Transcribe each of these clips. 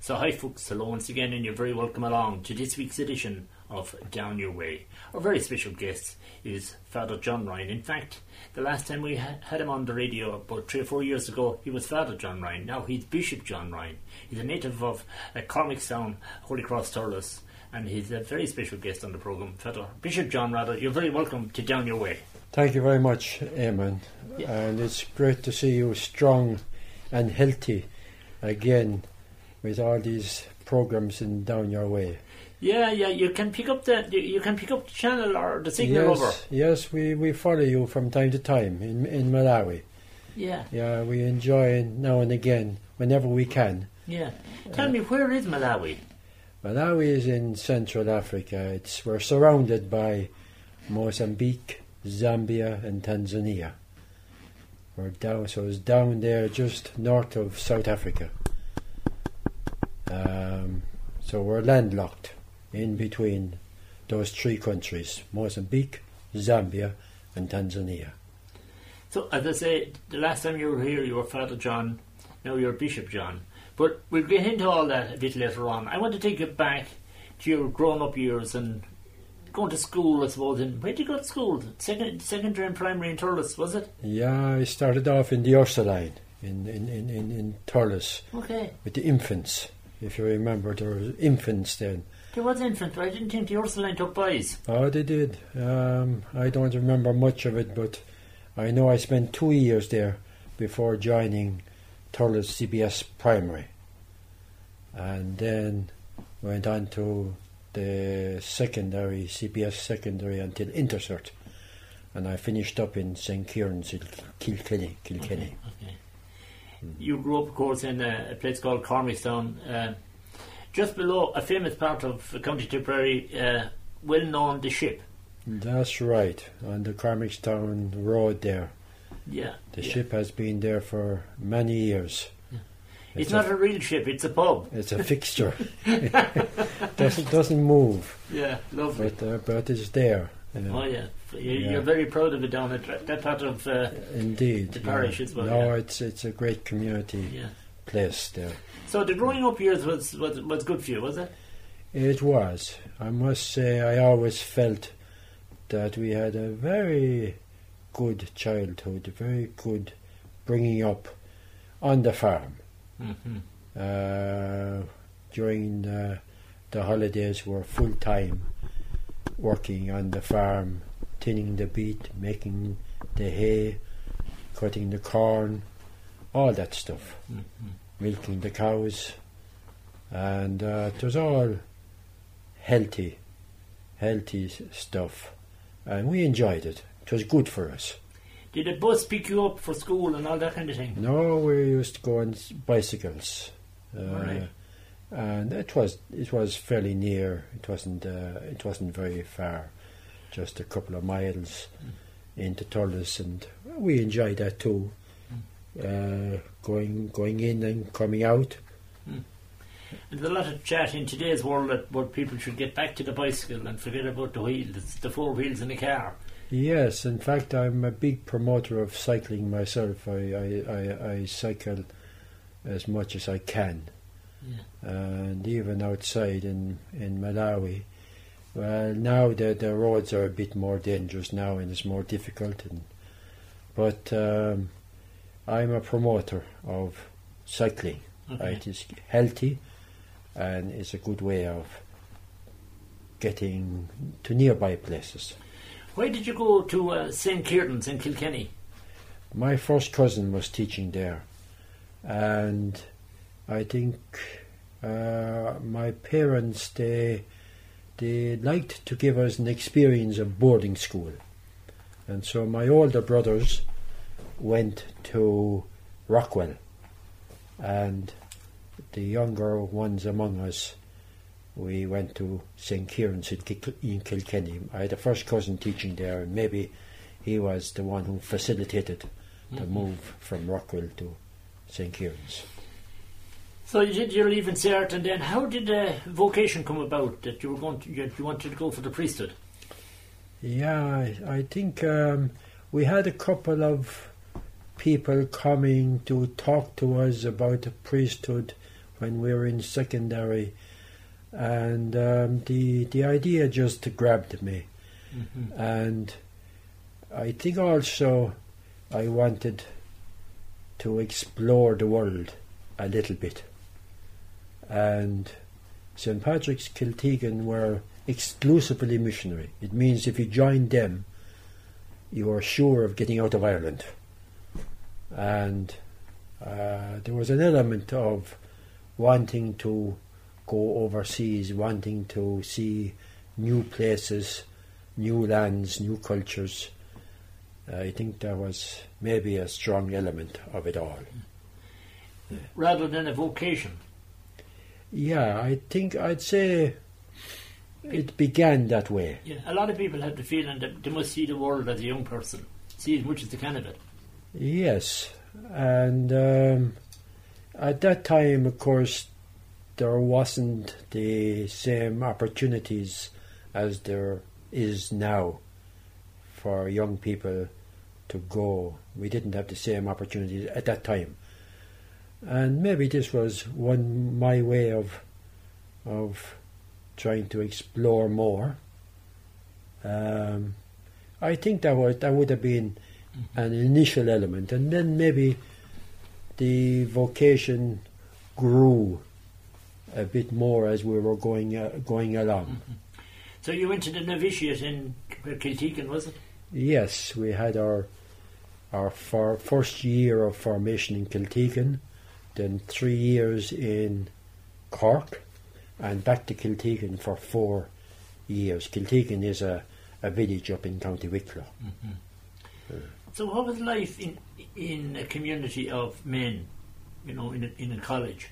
So, hi folks, hello once again, and you're very welcome along to this week's edition of Down Your Way. Our very special guest is Father John Ryan. In fact, the last time we ha- had him on the radio, about three or four years ago, he was Father John Ryan. Now he's Bishop John Ryan. He's a native of uh, Holy Cross Thurles, and he's a very special guest on the programme. Father Bishop John, rather, you're very welcome to Down Your Way. Thank you very much, Eamon. Yeah. And it's great to see you strong and healthy again with all these programs in down your way. Yeah, yeah, you can pick up the you- can pick up the channel or the signal yes, over. yes, we, we follow you from time to time in in Malawi. Yeah, Yeah, we enjoy now and again whenever we can. yeah. Uh, Tell me, where is Malawi? Malawi is in Central Africa. It's we're surrounded by Mozambique, Zambia, and Tanzania. We're down, so it's down there, just north of South Africa. Um, so we're landlocked in between those three countries: Mozambique, Zambia, and Tanzania. So, as I say, the last time you were here, you were Father John. Now you're Bishop John. But we'll get into all that a bit later on. I want to take it back to your grown-up years and going to school, I suppose. And where did you go to school? Second, secondary and primary in Thurles, was it? Yeah, I started off in the Ursuline in in in in, in Thurles Okay. with the infants. If you remember, there were infants then. There was infants. but I didn't think the Ursuline took boys. Oh, they did. Um, I don't remember much of it, but I know I spent two years there before joining Thurles CBS Primary, and then went on to the secondary CBS Secondary until Intercert, and I finished up in St Kieran's in Kilkenny. Kilkenny. Okay. You grew up, of course, in a, a place called Cormackstown, uh, just below a famous part of County Tipperary, uh, well known, the ship. That's right, on the Cormackstown Road there. Yeah. The yeah. ship has been there for many years. It's a- not a real ship, it's a pub. It's a fixture. doesn't doesn't move, Yeah, lovely. but uh, but it's there. oh, yeah. You, Yeah. You're very proud of it down at that- that part of. Uh, Indeed. The yeah. parish as well, No, yeah. it's it's a great community yeah. place there. So the growing up years was, was was good for you, was it? It was. I must say, I always felt that we had a very good childhood, a very good bringing up on the farm. Mm-hmm. Uh, during the, the holidays, we were full time working on the farm, tinning the beet, making the hay, cutting the corn, all that stuff, Mm-hmm. milking the cows, and uh, it was all healthy, healthy stuff, and we enjoyed it. It was good for us. Did the bus pick you up for school and all that kind of thing? No, we used to go on bicycles, uh, Right. and it was it was fairly near. It wasn't uh, it wasn't very far, just a couple of miles into Thurles, and we enjoyed that too. Uh, going going in and coming out. There's a lot of chat in today's world that what people should get back to the bicycle and forget about the wheels, the four wheels in the car. Yes, in fact, I'm a big promoter of cycling myself. I I, I, I cycle as much as I can. Yeah. and even outside in, in Malawi. Well, now the, the roads are a bit more dangerous now and it's more difficult. And, but um, I'm a promoter of cycling. Okay. It is healthy and it's a good way of getting to nearby places. Why did you go to uh, St. Kieran's in Kilkenny? My first cousin was teaching there, and I think uh, my parents they they liked to give us an experience of boarding school, and so my older brothers went to Rockwell, and the younger ones among us we went to St Kieran's in, Kil- Kilkenny. I had a first cousin teaching there, and maybe he was the one who facilitated the Mhm. move from Rockwell to St Kieran's. So you did your leaving cert, and then how did uh, vocation come about that you were going to you, you wanted to go for the priesthood? Yeah, I, I think um, we had a couple of people coming to talk to us about the priesthood when we were in secondary, and um, the the idea just grabbed me, Mm-hmm. and I think also I wanted to explore the world a little bit, and St Patrick's Kiltegan were exclusively missionary. It means if you joined them, you are sure of getting out of Ireland. And uh, there was an element of wanting to go overseas, wanting to see new places, new lands, new cultures. I think there was maybe a strong element of it all. Rather than a vocation. Yeah, I think I'd say it began that way. Yeah, a lot of people have the feeling that they must see the world as a young person, see as much as they can of it. Yes, and um, at that time, of course, there wasn't the same opportunities as there is now for young people to go. We didn't have the same opportunities at that time, and maybe this was one my way of of trying to explore more. Um, I think that was that would have been an initial element, and then maybe the vocation grew a bit more as we were going uh, going along. So you went to the novitiate in Kiltegan, was it? Yes, we had our our first year of formation in Kiltegan, then three years in Cork, and back to Kiltegan for four years. Kiltegan is a, a village up in County Wicklow. So what was life in in a community of men, you know, in a, in a college?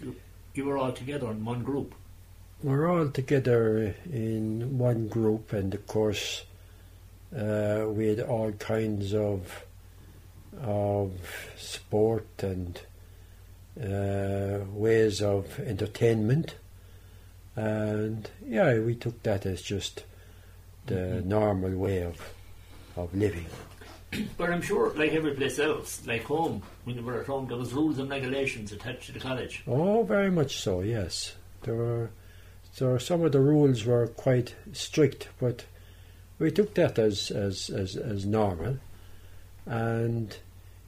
You, you were all together in one group. We're all together in one group, and of course, uh, we had all kinds of of sport and ways of entertainment, and yeah, we took that as just the Mhm. normal way of of living. But I'm sure, like every place else, like home, when you were at home, there was rules and regulations attached to the college. Oh, very much so. Yes, there were. So some of the rules were quite strict, but we took that as as as, as normal, and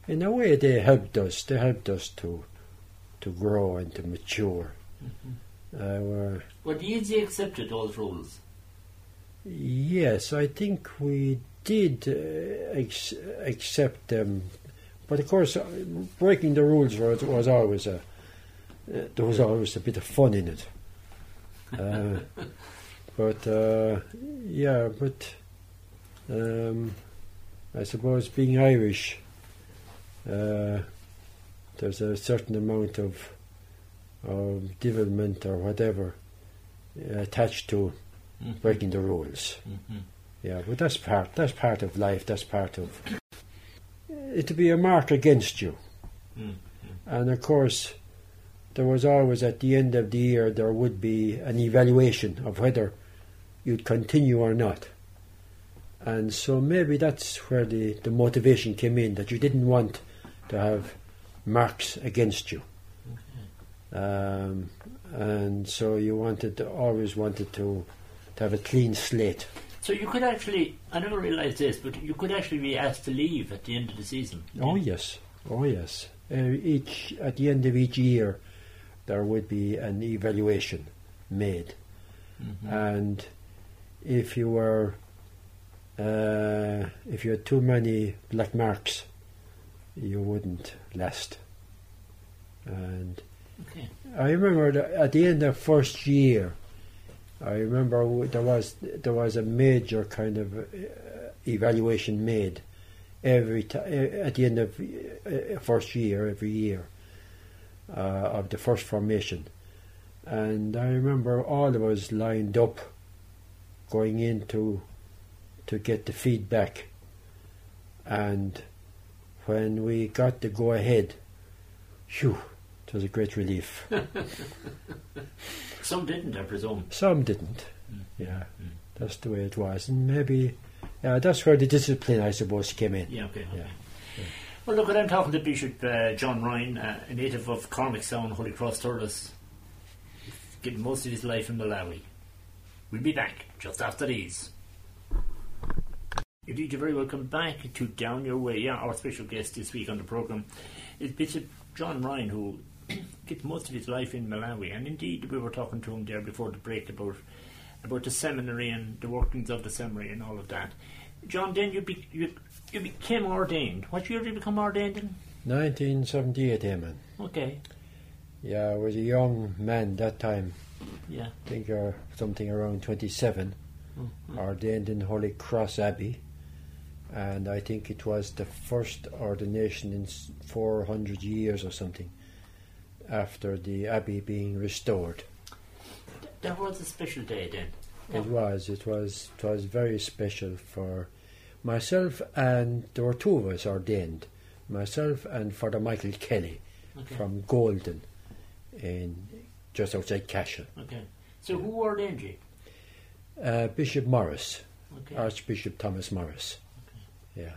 in a way they helped us. They helped us to to grow and to mature. We're, Were the easy accepted those rules? yes, I think we did uh, ex- accept them, but of course, uh, breaking the rules was, was always a uh, there was always a bit of fun in it. Uh, but uh, yeah, but um, I suppose being Irish, uh, there's a certain amount of of devilment or whatever attached to Mhm. breaking the rules. Mhm. Yeah, but that's part that's part of life. That's part of it to be a mark against you. Mm. And of course, there was always at the end of the year there would be an evaluation of whether you'd continue or not. And so maybe that's where the, the motivation came in that you didn't want to have marks against you. Um, and so you wanted to, always wanted to, to have a clean slate. So you could actually, I never realised this, but you could actually be asked to leave at the end of the season. Oh yes, oh yes. Uh, each at the end of each year, there would be an evaluation made, Mhm. and if you were, uh, if you had too many black marks, you wouldn't last. And Okay. I remember at the end of first year, I remember w- there was there was a major kind of uh, evaluation made every ti uh, at the end of uh, first year every year uh, of the first formation, and I remember all of us lined up going into to get the feedback, and when we got the go ahead, phew, it was a great relief. Some didn't, I presume. Some didn't. Mm. Yeah, Mm. that's the way it was, and maybe yeah, that's where the discipline, I suppose, came in. Yeah, okay. okay. Yeah, Well, look, I'm talking to Bishop uh, John Ryan, uh, a native of Cormackstown, Holy Cross Thurles, getting most of his life in Malawi. We'll be back just after these. Indeed, you're very welcome back to Down Your Way. Yeah, our special guest this week on the programme is Bishop John Ryan, who gets most of his life in Malawi. And indeed, we were talking to him there before the break about about the seminary and the workings of the seminary and all of that. John, then you, be, you, you became ordained. What year did you become ordained in? 1978, Eamon. Okay, Yeah, I was a young man that time. yeah. I think uh, something around 27. Mm, Ordained in Holy Cross Abbey. And I think it was the first ordination in 400 years or something after the abbey being restored. That was a special day then. It was. It was. It was very special for myself, and there were two of us ordained. Myself and Father Michael Kelly Okay. from Golden, in just outside Cashel. okay. So who ordained you? Uh, Bishop Morris, Okay. Archbishop Thomas Morris. Yeah.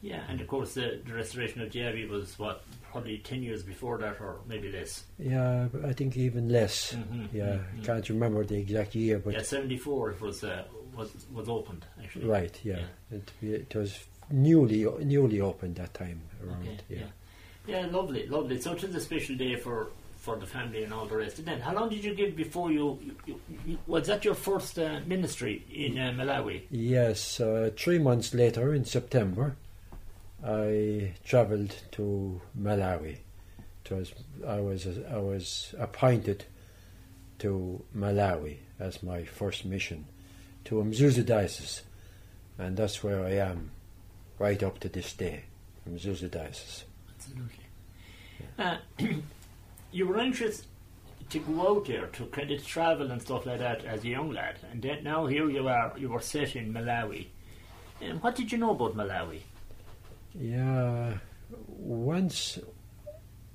yeah, and of course the, the restoration of abbey was what probably ten years before that, or maybe less. Yeah, I think even less. Mhm, Yeah, mhm. can't remember the exact year, but yeah, seventy four it was uh, was was opened actually. right. Yeah, It, it was newly newly opened that time around. Okay, yeah. yeah. Yeah, lovely, lovely. So it is a special day for for the family and all the rest. And then, how long did you give before you? you, you, was that your first uh, ministry in uh, Malawi? Yes, uh, three months later in September, I travelled to Malawi. It was I was I was appointed to Malawi as my first mission to Mzuzu Diocese, and that's where I am right up to this day, Mzuzu Diocese. Absolutely. Uh, you were anxious to go out there to kind of travel and stuff like that as a young lad, and then now here you are. You were set in Malawi. And what did you know about Malawi? Yeah, once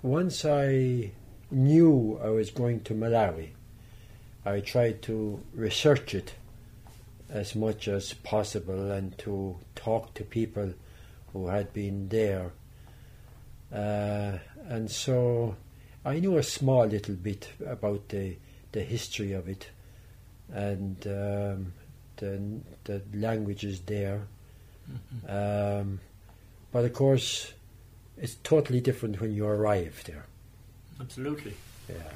once I knew I was going to Malawi, I tried to research it as much as possible and to talk to people who had been there. Uh, and so I knew a small little bit about the the history of it and um, the the languages there. Um, but of course, it's totally different when you arrive there. Absolutely. Yeah.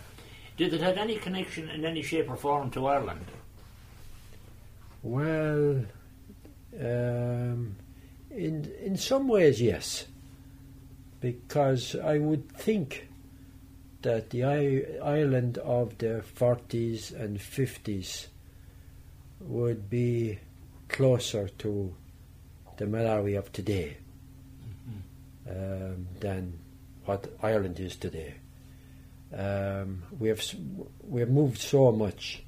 Did it have any connection in any shape or form to Ireland? Well, um, in in some ways, yes, because I would think that the Ireland of the forties and fifties would be closer to the Malawi of today um, than what Ireland is today. Um, we have we have moved so much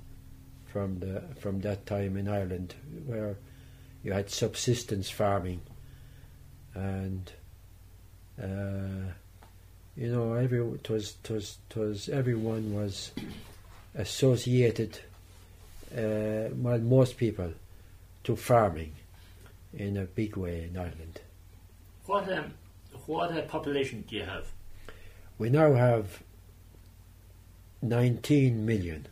from the from that time in Ireland, where you had subsistence farming, and uh, you know every it was it was it was everyone was associated, uh, well most people, to farming, in a big way in Ireland. What um, what uh, population do you have? We now have 19 million,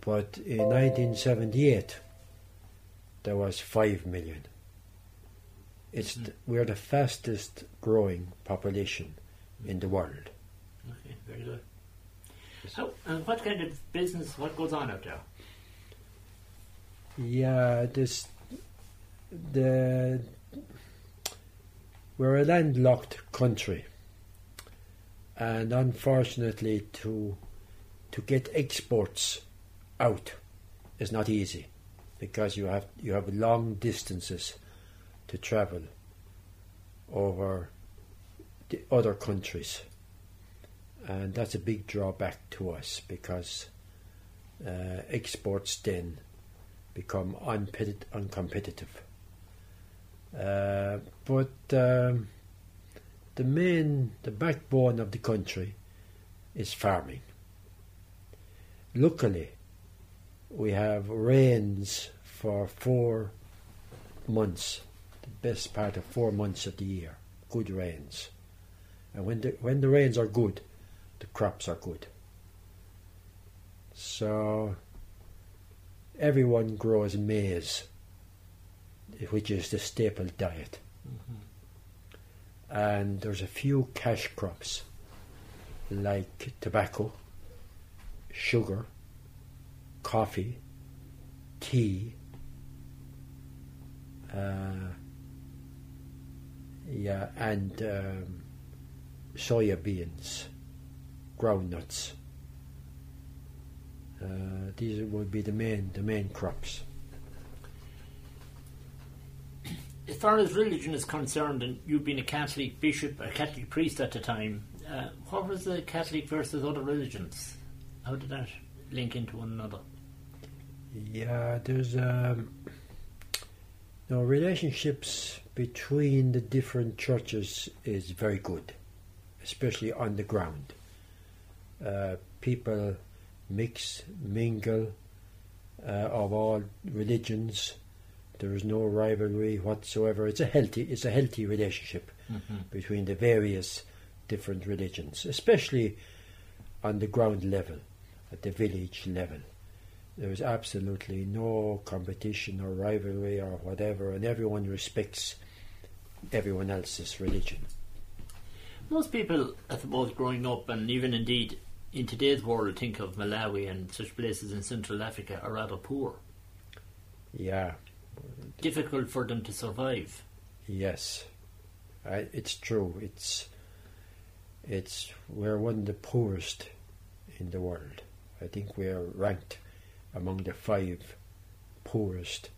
but in 1978 there was 5 million. It's Mhm. th- we're the fastest growing population in the world. Okay, very good. So, and what kind of business? What goes on out there? Yeah, this the we're a landlocked country, and unfortunately, to to get exports out is not easy because you have you have long distances to travel over the other countries, and that's a big drawback to us because uh, exports then become uncompetitive. Uh, but um, the main, the backbone of the country is farming. Luckily, we have rains for four months, the best part of four months of the year. good rains. And when the, when the rains are good, the crops are good. So everyone grows maize, which is the staple diet. And there's a few cash crops like tobacco, sugar, coffee, tea, uh, yeah, and um, soya beans, groundnuts. Uh, these would be the main the main crops. As far as religion is concerned, and you've been a Catholic bishop, a Catholic priest at the time, uh, what was the Catholic versus other religions? How did that link into one another? Yeah, there's um, no relationships between the different churches is very good, especially on the ground. Uh, people mix, mingle uh, of all religions. There is no rivalry whatsoever. It's a healthy, it's a healthy relationship Mm-hmm. between the various different religions, especially on the ground level, at the village level. There is absolutely no competition or rivalry or whatever, and everyone respects everyone else's religion. Most people, I suppose, growing up, and even indeed in today's world, think of Malawi and such places in Central Africa are rather poor. Yeah, Difficult for them to survive. yes, I, it's true. It's it's we're one of the poorest in the world. I think we are ranked among the five poorest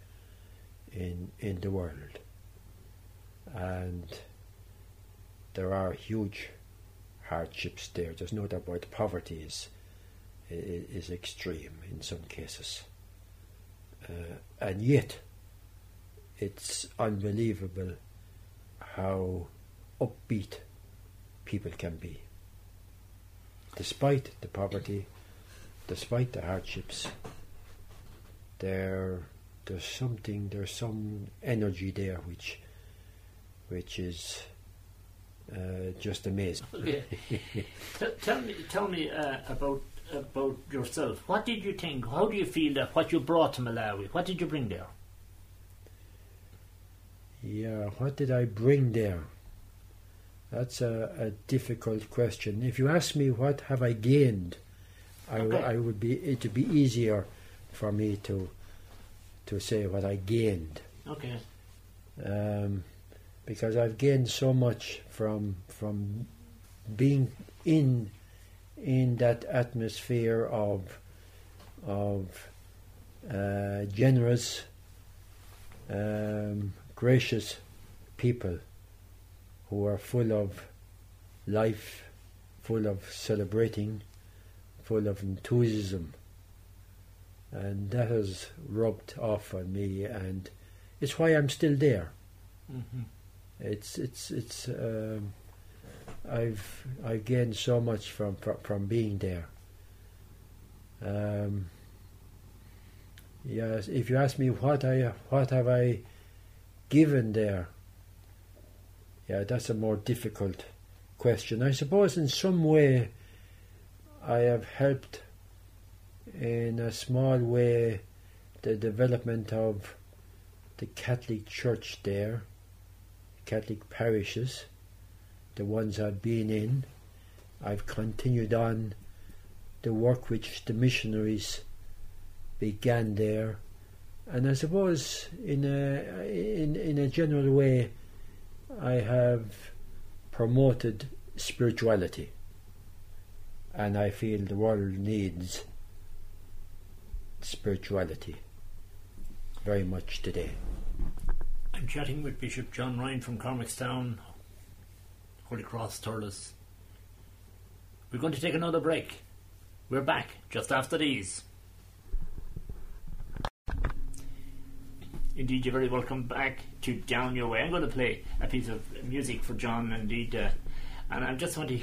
in in the world, and there are huge hardships there. There's no doubt about it. poverty is is extreme in some cases, uh, and yet it's unbelievable how upbeat people can be. Despite the poverty, despite the hardships, there there's something there's some energy there which which is uh, just amazing. Okay. Tell me, tell me uh, about about yourself. What did you think? How do you feel that what you brought to Malawi? What did you bring there? Yeah, what did I bring there? That's a, a difficult question. If you ask me what have I gained, I, Okay. I would be it would be easier for me to to say what I gained, Okay. um, because I've gained so much from from being in in that atmosphere of of uh, generous, um, gracious people who are full of life, full of celebrating, full of enthusiasm. And that has rubbed off on me, and it's why I'm still there. hmm It's it's it's. Um, I've I've gained so much from from, from being there. Um, yes, if you ask me what I what have I given there, yeah, that's a more difficult question. I suppose in some way I have helped in a small way the development of the Catholic Church there, Catholic parishes, the ones I've been in. I've continued on the work which the missionaries began there, and I suppose in a in in a general way, I have promoted spirituality, and I feel the world needs spirituality very much today. I'm chatting with Bishop John Ryan from Cormackstown, Holy Cross, Thurles. We're going to take another break. We're back just after these. Indeed, you're very welcome back to Down Your Way. I'm going to play a piece of music for John, indeed, uh, and I just want to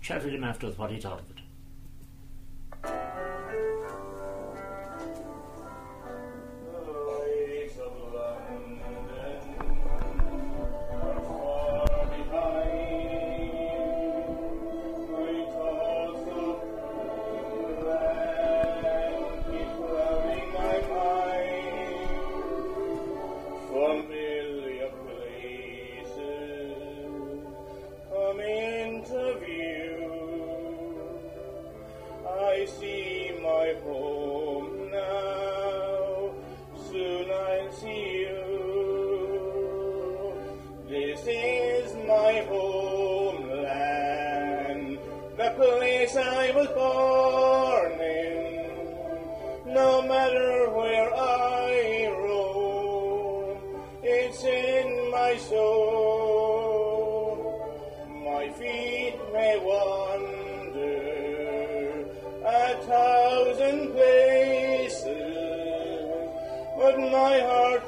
chat with him afterwards what he thought of it.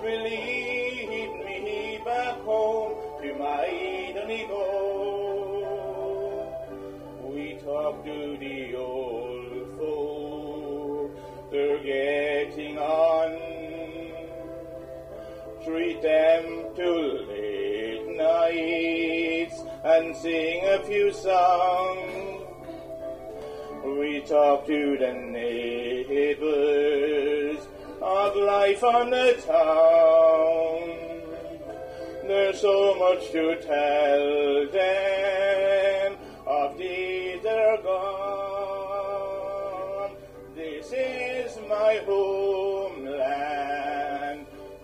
Will lead me back home to my Donegal. We talk to the old folk, they're getting on. Treat them to late nights and sing a few songs. We talk to the neighbors of life on the town. There's so much to tell them of days that are gone. This is my homeland,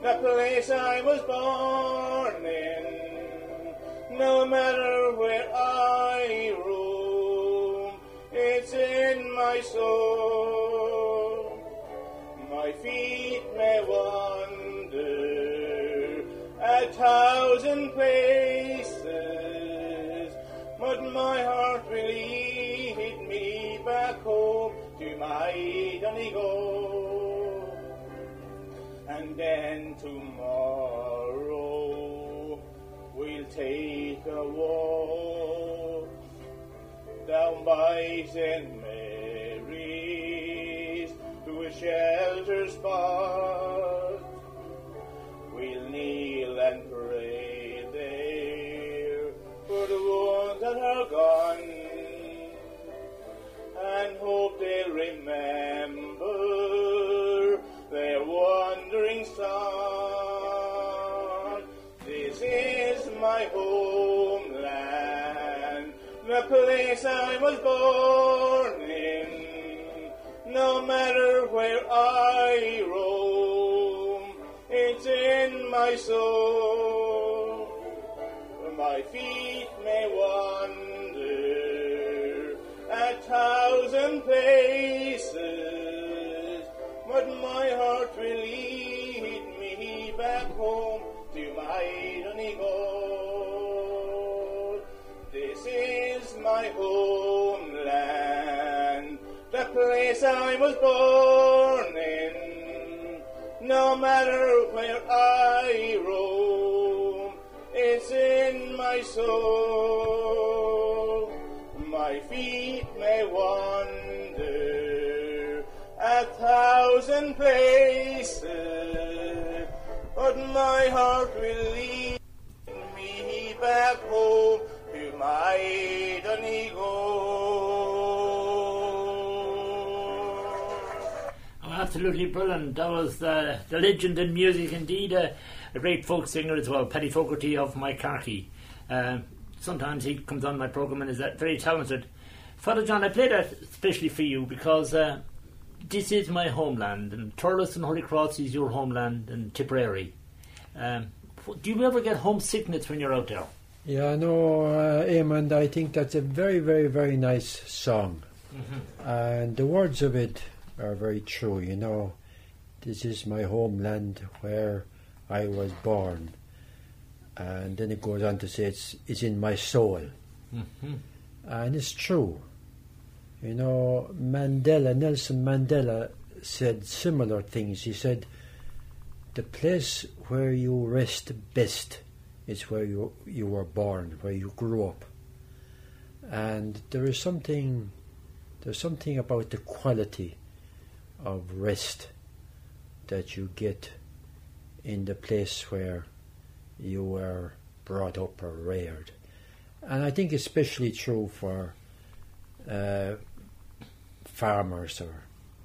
the place I was born in. No matter where I roam, it's in my soul. My feet may wander a thousand places, but my heart will lead me back home to my Donegal. And then tomorrow we'll take a walk down by St. A shelter spot. We'll kneel and pray there for the ones that are gone and hope they'll remember their wandering son. This is my homeland, the place I was born. No matter where I roam, it's in my soul. My feet may wander a thousand places, but my heart will lead me back home to my Donegal. This is my homeland, I was born in. No matter where I roam, it's in my soul. My feet may wander a thousand places, but my heart will lead me back home to my Donegal. Absolutely brilliant. That was the, the legend in music indeed. Uh, a great folk singer as well, Paddy Fogarty of Moycarkey. Um, sometimes he comes on my program and is uh, very talented. Father John, I play that especially for you because uh, this is my homeland, and Thurles and Holy Cross is your homeland, and Tipperary. Um, do you ever get homesickness when you're out there? Yeah, no, uh, Eamon, I think that's a very, very, very nice song. And the words of it are very true, you know. This is my homeland where I was born. And then it goes on to say it's, it's in my soul. Mm-hmm. And it's true. You know, Mandela, Nelson Mandela said similar things. He said, The place where you rest best is where you, you were born, where you grew up. And there is something, there's something about the quality of rest that you get in the place where you were brought up or reared. And I think especially true for uh, farmers or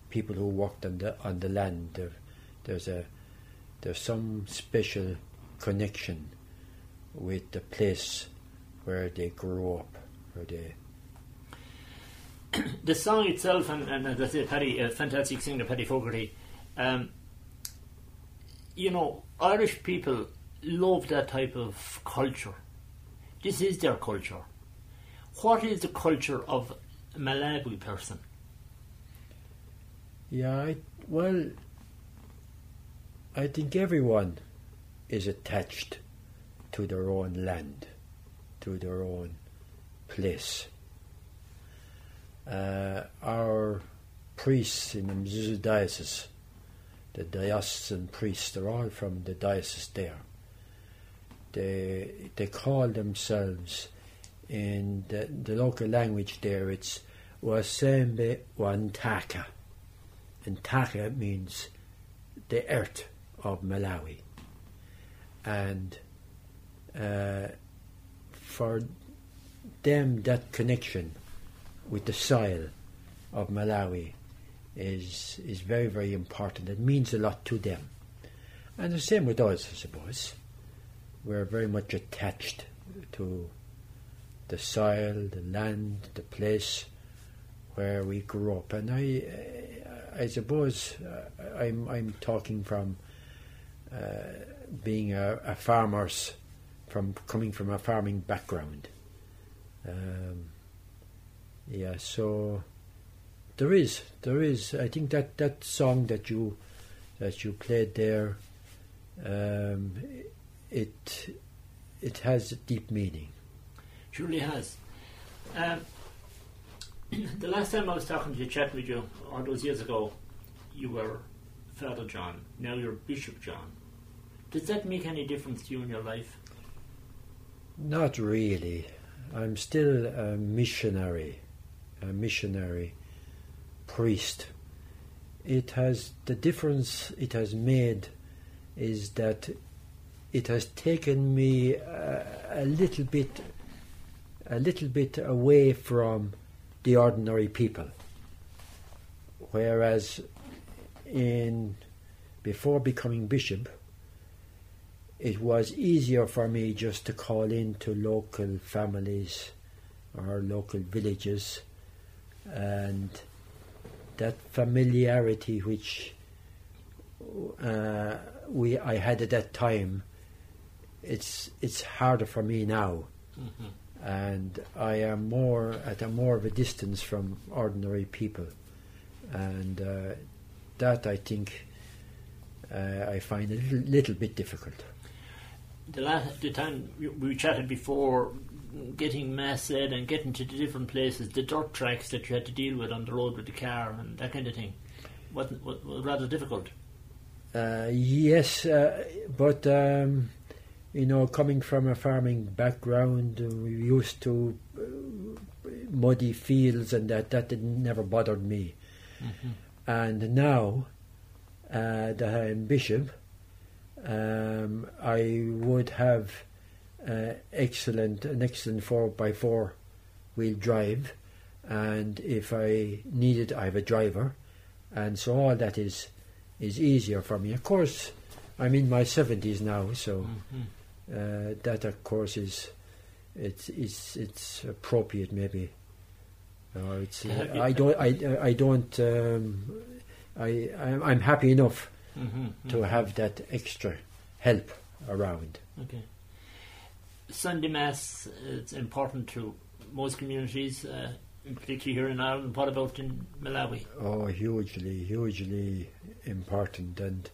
people who worked on the on the land. There, there's a there's some special connection with the place where they grew up, where they the song itself, and, and I say, Paddy, a fantastic singer, Paddy Fogarty. Um, you know, Irish people love that type of culture. This is their culture. What is the culture of a Malawi person? Yeah, I, well, I think everyone is attached to their own land, to their own place. Uh, our priests in the Mzuzu diocese, the diocesan priests, they're all from the diocese there. They they call themselves in the, the local language there. It's Wasembe Wantaka, and Taka means the earth of Malawi, and uh, for them that connection with the soil of Malawi is is very very important. It means a lot to them, and the same with us, I suppose. We're very much attached to the soil, the land, the place where we grew up, and I I suppose uh, I'm I'm talking from uh, being a, a farmer's from coming from a farming background. Um, yeah, so there is, there is. I think that that song that you that you played there, um, it it has a deep meaning. Surely has. Um, the last time I was talking to you, chatting with you, all those years ago, you were Father John. Now you're Bishop John. Does that make any difference to you in your life? Not really. I'm still a missionary, missionary priest. It has the difference it has made is that it has taken me a, a little bit, a little bit away from the ordinary people. Whereas, in before becoming bishop, it was easier for me just to call in to local families or local villages and that familiarity which uh, we I had at that time it's it's harder for me now. Mm-hmm. and I am more at a more of a distance from ordinary people. And uh, that I think uh, I find a little, little bit difficult. The last the time we- we chatted before, getting mass said and getting to the different places, the dirt tracks that you had to deal with on the road with the car and that kind of thing, was, was rather difficult. Uh, yes, uh, but um, you know, coming from a farming background, we used to uh, muddy fields and that. That didn't, never bothered me. And now uh, that I'm bishop, um, I would have uh, excellent an excellent four by four wheel drive, and if I need it, I have a driver, and so all that is is easier for me. Of course, I'm in my seventies now, so Mhm. uh, that of course is it's it's it's appropriate maybe. Uh, it's uh, I don't I I don't um, I I'm, I'm happy enough Mhm, to mhm. have that extra help around. Okay. Sunday Mass is important to most communities, uh, particularly here in Ireland. What about in Malawi? Oh, hugely, hugely important. And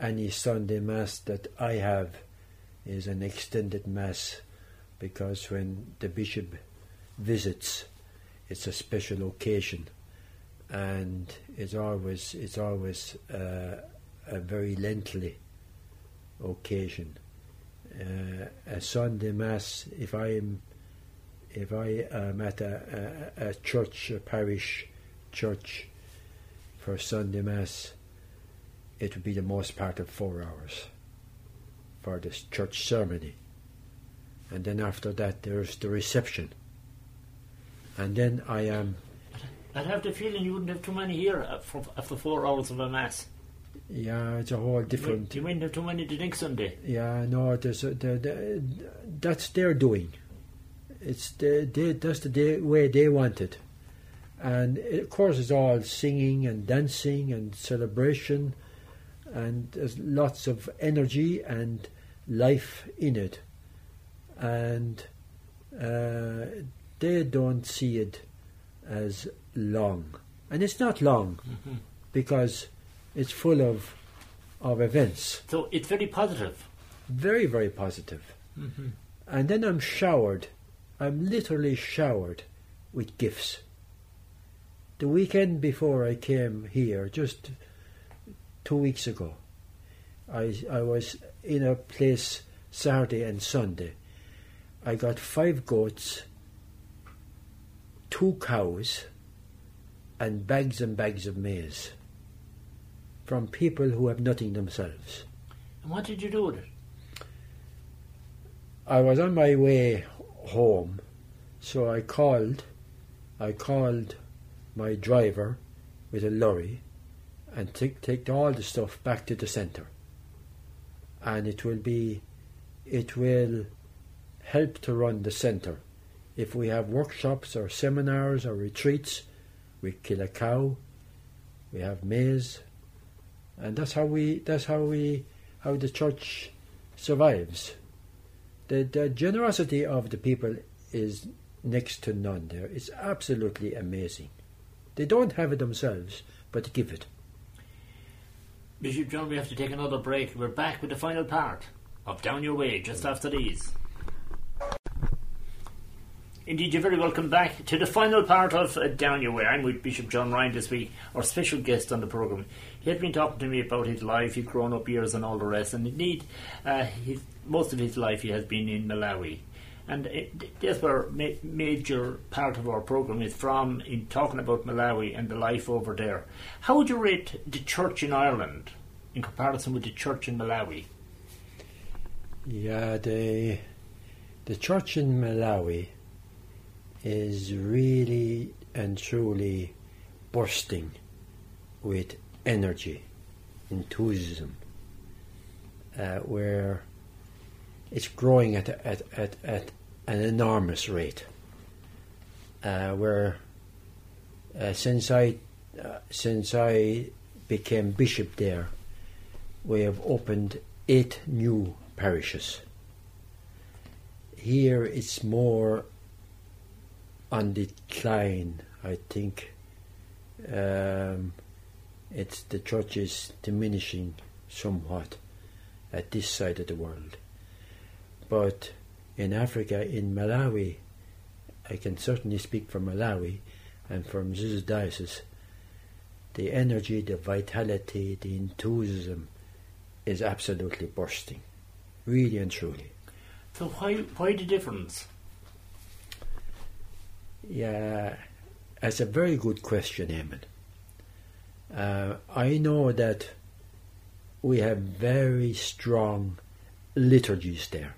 any Sunday Mass that I have is an extended Mass because when the bishop visits, it's a special occasion, and it's always it's always uh, a very lengthy occasion. Uh, a Sunday Mass, if I am if I am at a, a, a church, a parish church for Sunday Mass, it would be the most part of four hours for this church ceremony. And then after that, there's the reception. And then I am, I'd have the feeling you wouldn't have too many here uh, for, for four hours of a Mass. Yeah, it's a whole different. You wouldn't have too many the next Sunday. Yeah, no, there's a, the, the, that's their doing. It's the, they, that's the day, way they want it. And it, of course, it's all singing and dancing and celebration, and there's lots of energy and life in it. And uh, they don't see it as long. And it's not long because it's full of of events. So it's very positive. Very, very positive. Mm-hmm. And then I'm showered. I'm literally showered with gifts. The weekend before I came here, just two weeks ago, I, I was in a place Saturday and Sunday. I got five goats, two cows, and bags and bags of maize from people who have nothing themselves. And what did you do with it? I was on my way home, so I called. I called my driver with a lorry and take take all the stuff back to the centre. And it will be, it will help to run the centre. If we have workshops or seminars or retreats, we kill a cow. We have maize, and that's how we. That's how we. How the church survives the, the generosity of the people is next to none there. It's absolutely amazing. They don't have it themselves, but give it. Bishop John, we have to take another break. We're back with the final part of Down Your Way just after these. Indeed, you're very welcome back to the final part of uh, Down Your Way. I'm with Bishop John Ryan this week, our special guest on the programme. He had been talking to me about his life, his grown up years, and all the rest. And indeed, uh, his, most of his life he has been in Malawi. And that's where ma- major part of our programme is from, in talking about Malawi and the life over there. How would you rate the church in Ireland in comparison with the church in Malawi? Yeah, the the church in Malawi is really and truly bursting with energy, enthusiasm, uh, where it's growing at, at, at, at an enormous rate. Uh, where uh, since I uh, since I became bishop there, we have opened eight new parishes. Here it's more on decline, I think. Um, it's the church is diminishing somewhat at this side of the world. But in Africa, in Malawi, I can certainly speak for Malawi and from Mzuzu Diocese, the energy, the vitality, the enthusiasm is absolutely bursting, really and truly. So why why the difference? Yeah, that's a very good question, Eamon. Uh, I know that we have very strong liturgies there,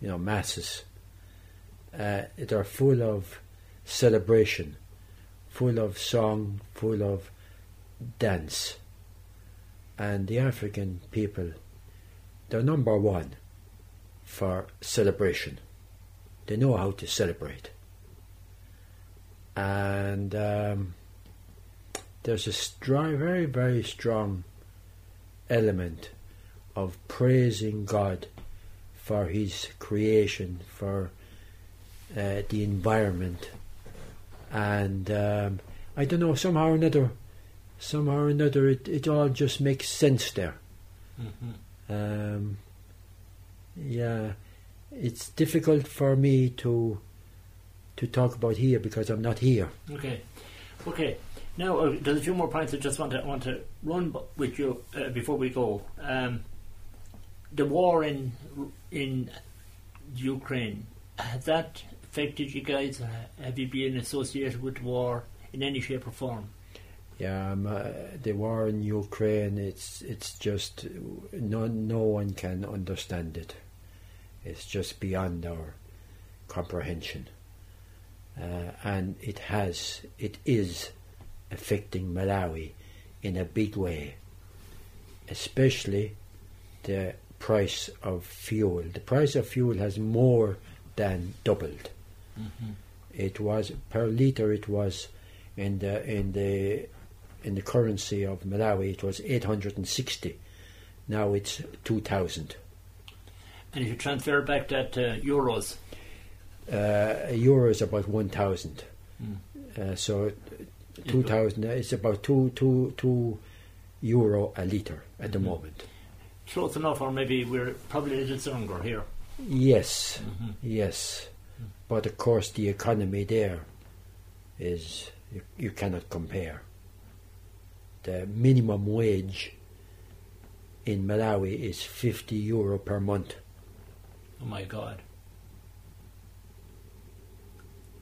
you know, masses uh, that are full of celebration, full of song, full of dance. And the African people, they're number one for celebration. They know how to celebrate. And um, there's a strong, very, very strong element of praising God for His creation, for uh, the environment, and um, I don't know somehow or another, somehow or another, it, it all just makes sense there. Mm-hmm. Um, yeah, it's difficult for me to to talk about here because I'm not here. Okay, okay. Now uh, there's a few more points I just want to want to run with you uh, before we go. Um, the war in in Ukraine has that affected you guys? Uh, Have you been associated with war in any shape or form? Yeah, um, uh, the war in Ukraine, it's it's just no no one can understand it. It's just beyond our comprehension, uh, and it has it is affecting Malawi in a big way, especially the price of fuel. The price of fuel has more than doubled. Mm-hmm. It was per liter. It was in the in the in the currency of Malawi. It was eight hundred and sixty. Now it's two thousand. And if you transfer back that uh, euros, Uh, a euro is about one thousand. Mm. Uh, so, two thousand. It's about two two two euro a liter at the Mhm. moment. Close enough, or maybe we're probably a little stronger here. Yes, Mhm. yes, but of course the economy there is you, you cannot compare. The minimum wage in Malawi is fifty euro per month. Oh my God.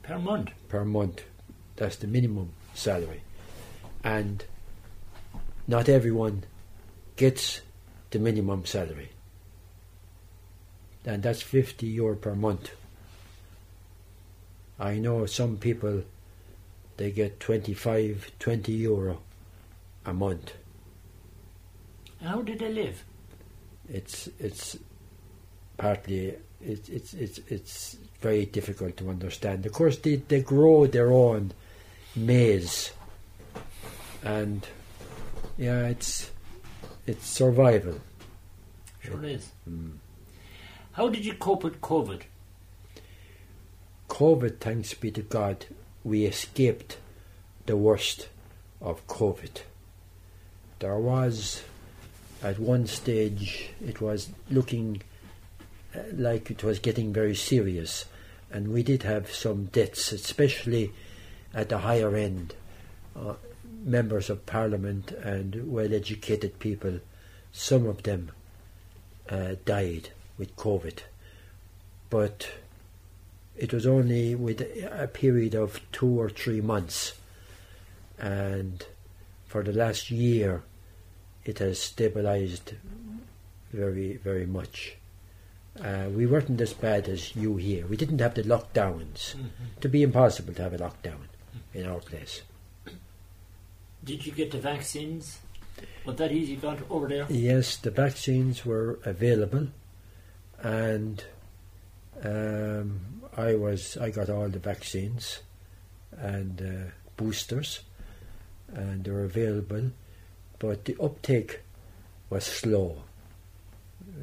Per month. per month. That's the minimum salary. And not everyone gets the minimum salary. And that's 50 euro per month. I know some people, they get 25, 20 euro a month. How do they live? It's, it's partly, it's, it's, it's, it's very difficult to understand. Of course, they, they grow their own maize, and yeah, it's it's survival. Sure it is. Mm. How did you cope with COVID? COVID, thanks be to God, we escaped the worst of COVID. There was, at one stage, it was looking uh, like it was getting very serious, and we did have some deaths, especially at the higher end. Uh, members of parliament and well educated people, some of them uh, died with COVID. But it was only with a period of two or three months, and for the last year, it has stabilized very, very much. Uh, we weren't as bad as you here. We didn't have the lockdowns. To be impossible to have a lockdown in our place. Did you get the vaccines? Was that easy got over there? Yes, the vaccines were available, and um, I was I got all the vaccines and uh, boosters, and they were available, but the uptake was slow.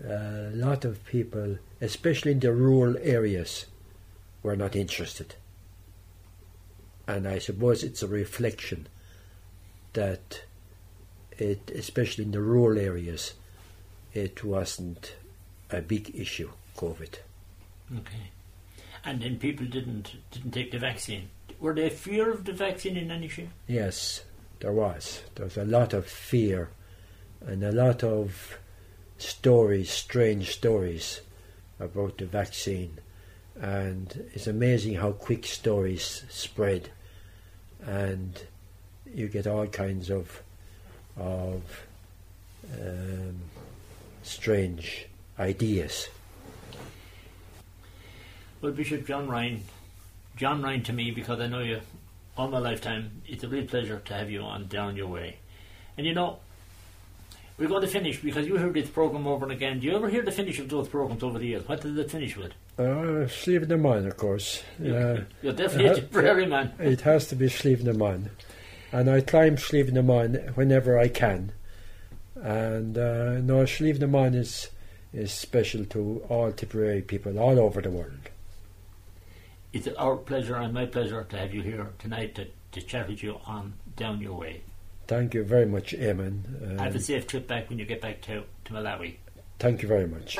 A lot of people, especially in the rural areas, were not interested, and I suppose it's a reflection that it, especially in the rural areas, it wasn't a big issue. COVID. Okay. And then people didn't didn't take the vaccine. Were they fear of the vaccine in any shape? Yes, there was. There was a lot of fear, and a lot of stories, strange stories, about the vaccine. And it's amazing how quick stories spread, and you get all kinds of of um, strange ideas. Well, Bishop John Ryan, John Ryan to me, because I know you all my lifetime, it's a real pleasure to have you on Down Your Way. And you know, we're going to finish because you heard this program over and again. Do you ever hear the finish of those programs over the years? What did it finish with? Uh, Slievenamon, of course. Uh, You're definitely a Tipperary man. It has to be Sleeve the. And I climb Sleeve the whenever I can. And uh, no, Sleeve the is, is special to all Tipperary people all over the world. It's our pleasure and my pleasure to have you here tonight to, to chat with you on Down Your Way. Thank you very much, Eamon. Um, Have a safe trip back when you get back to, to Malawi. thank you very much.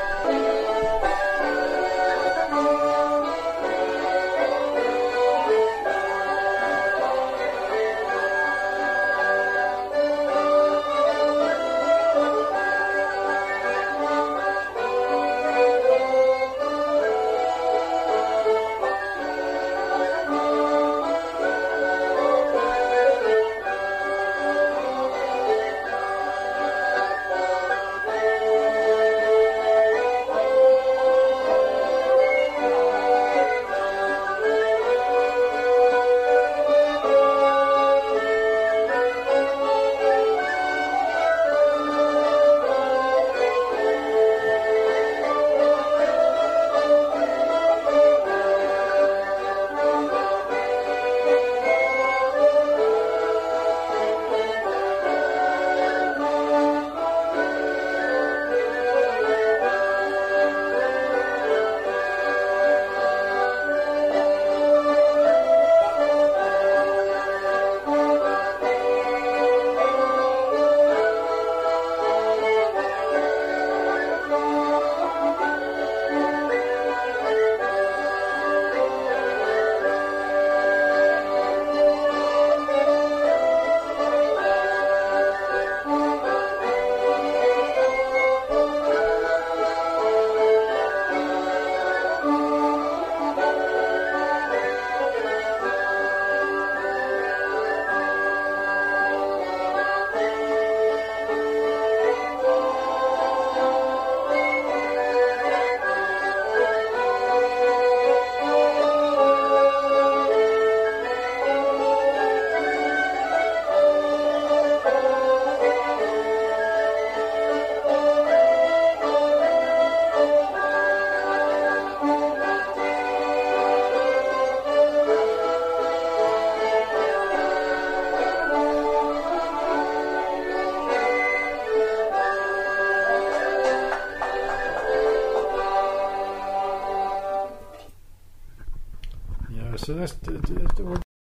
So that's the,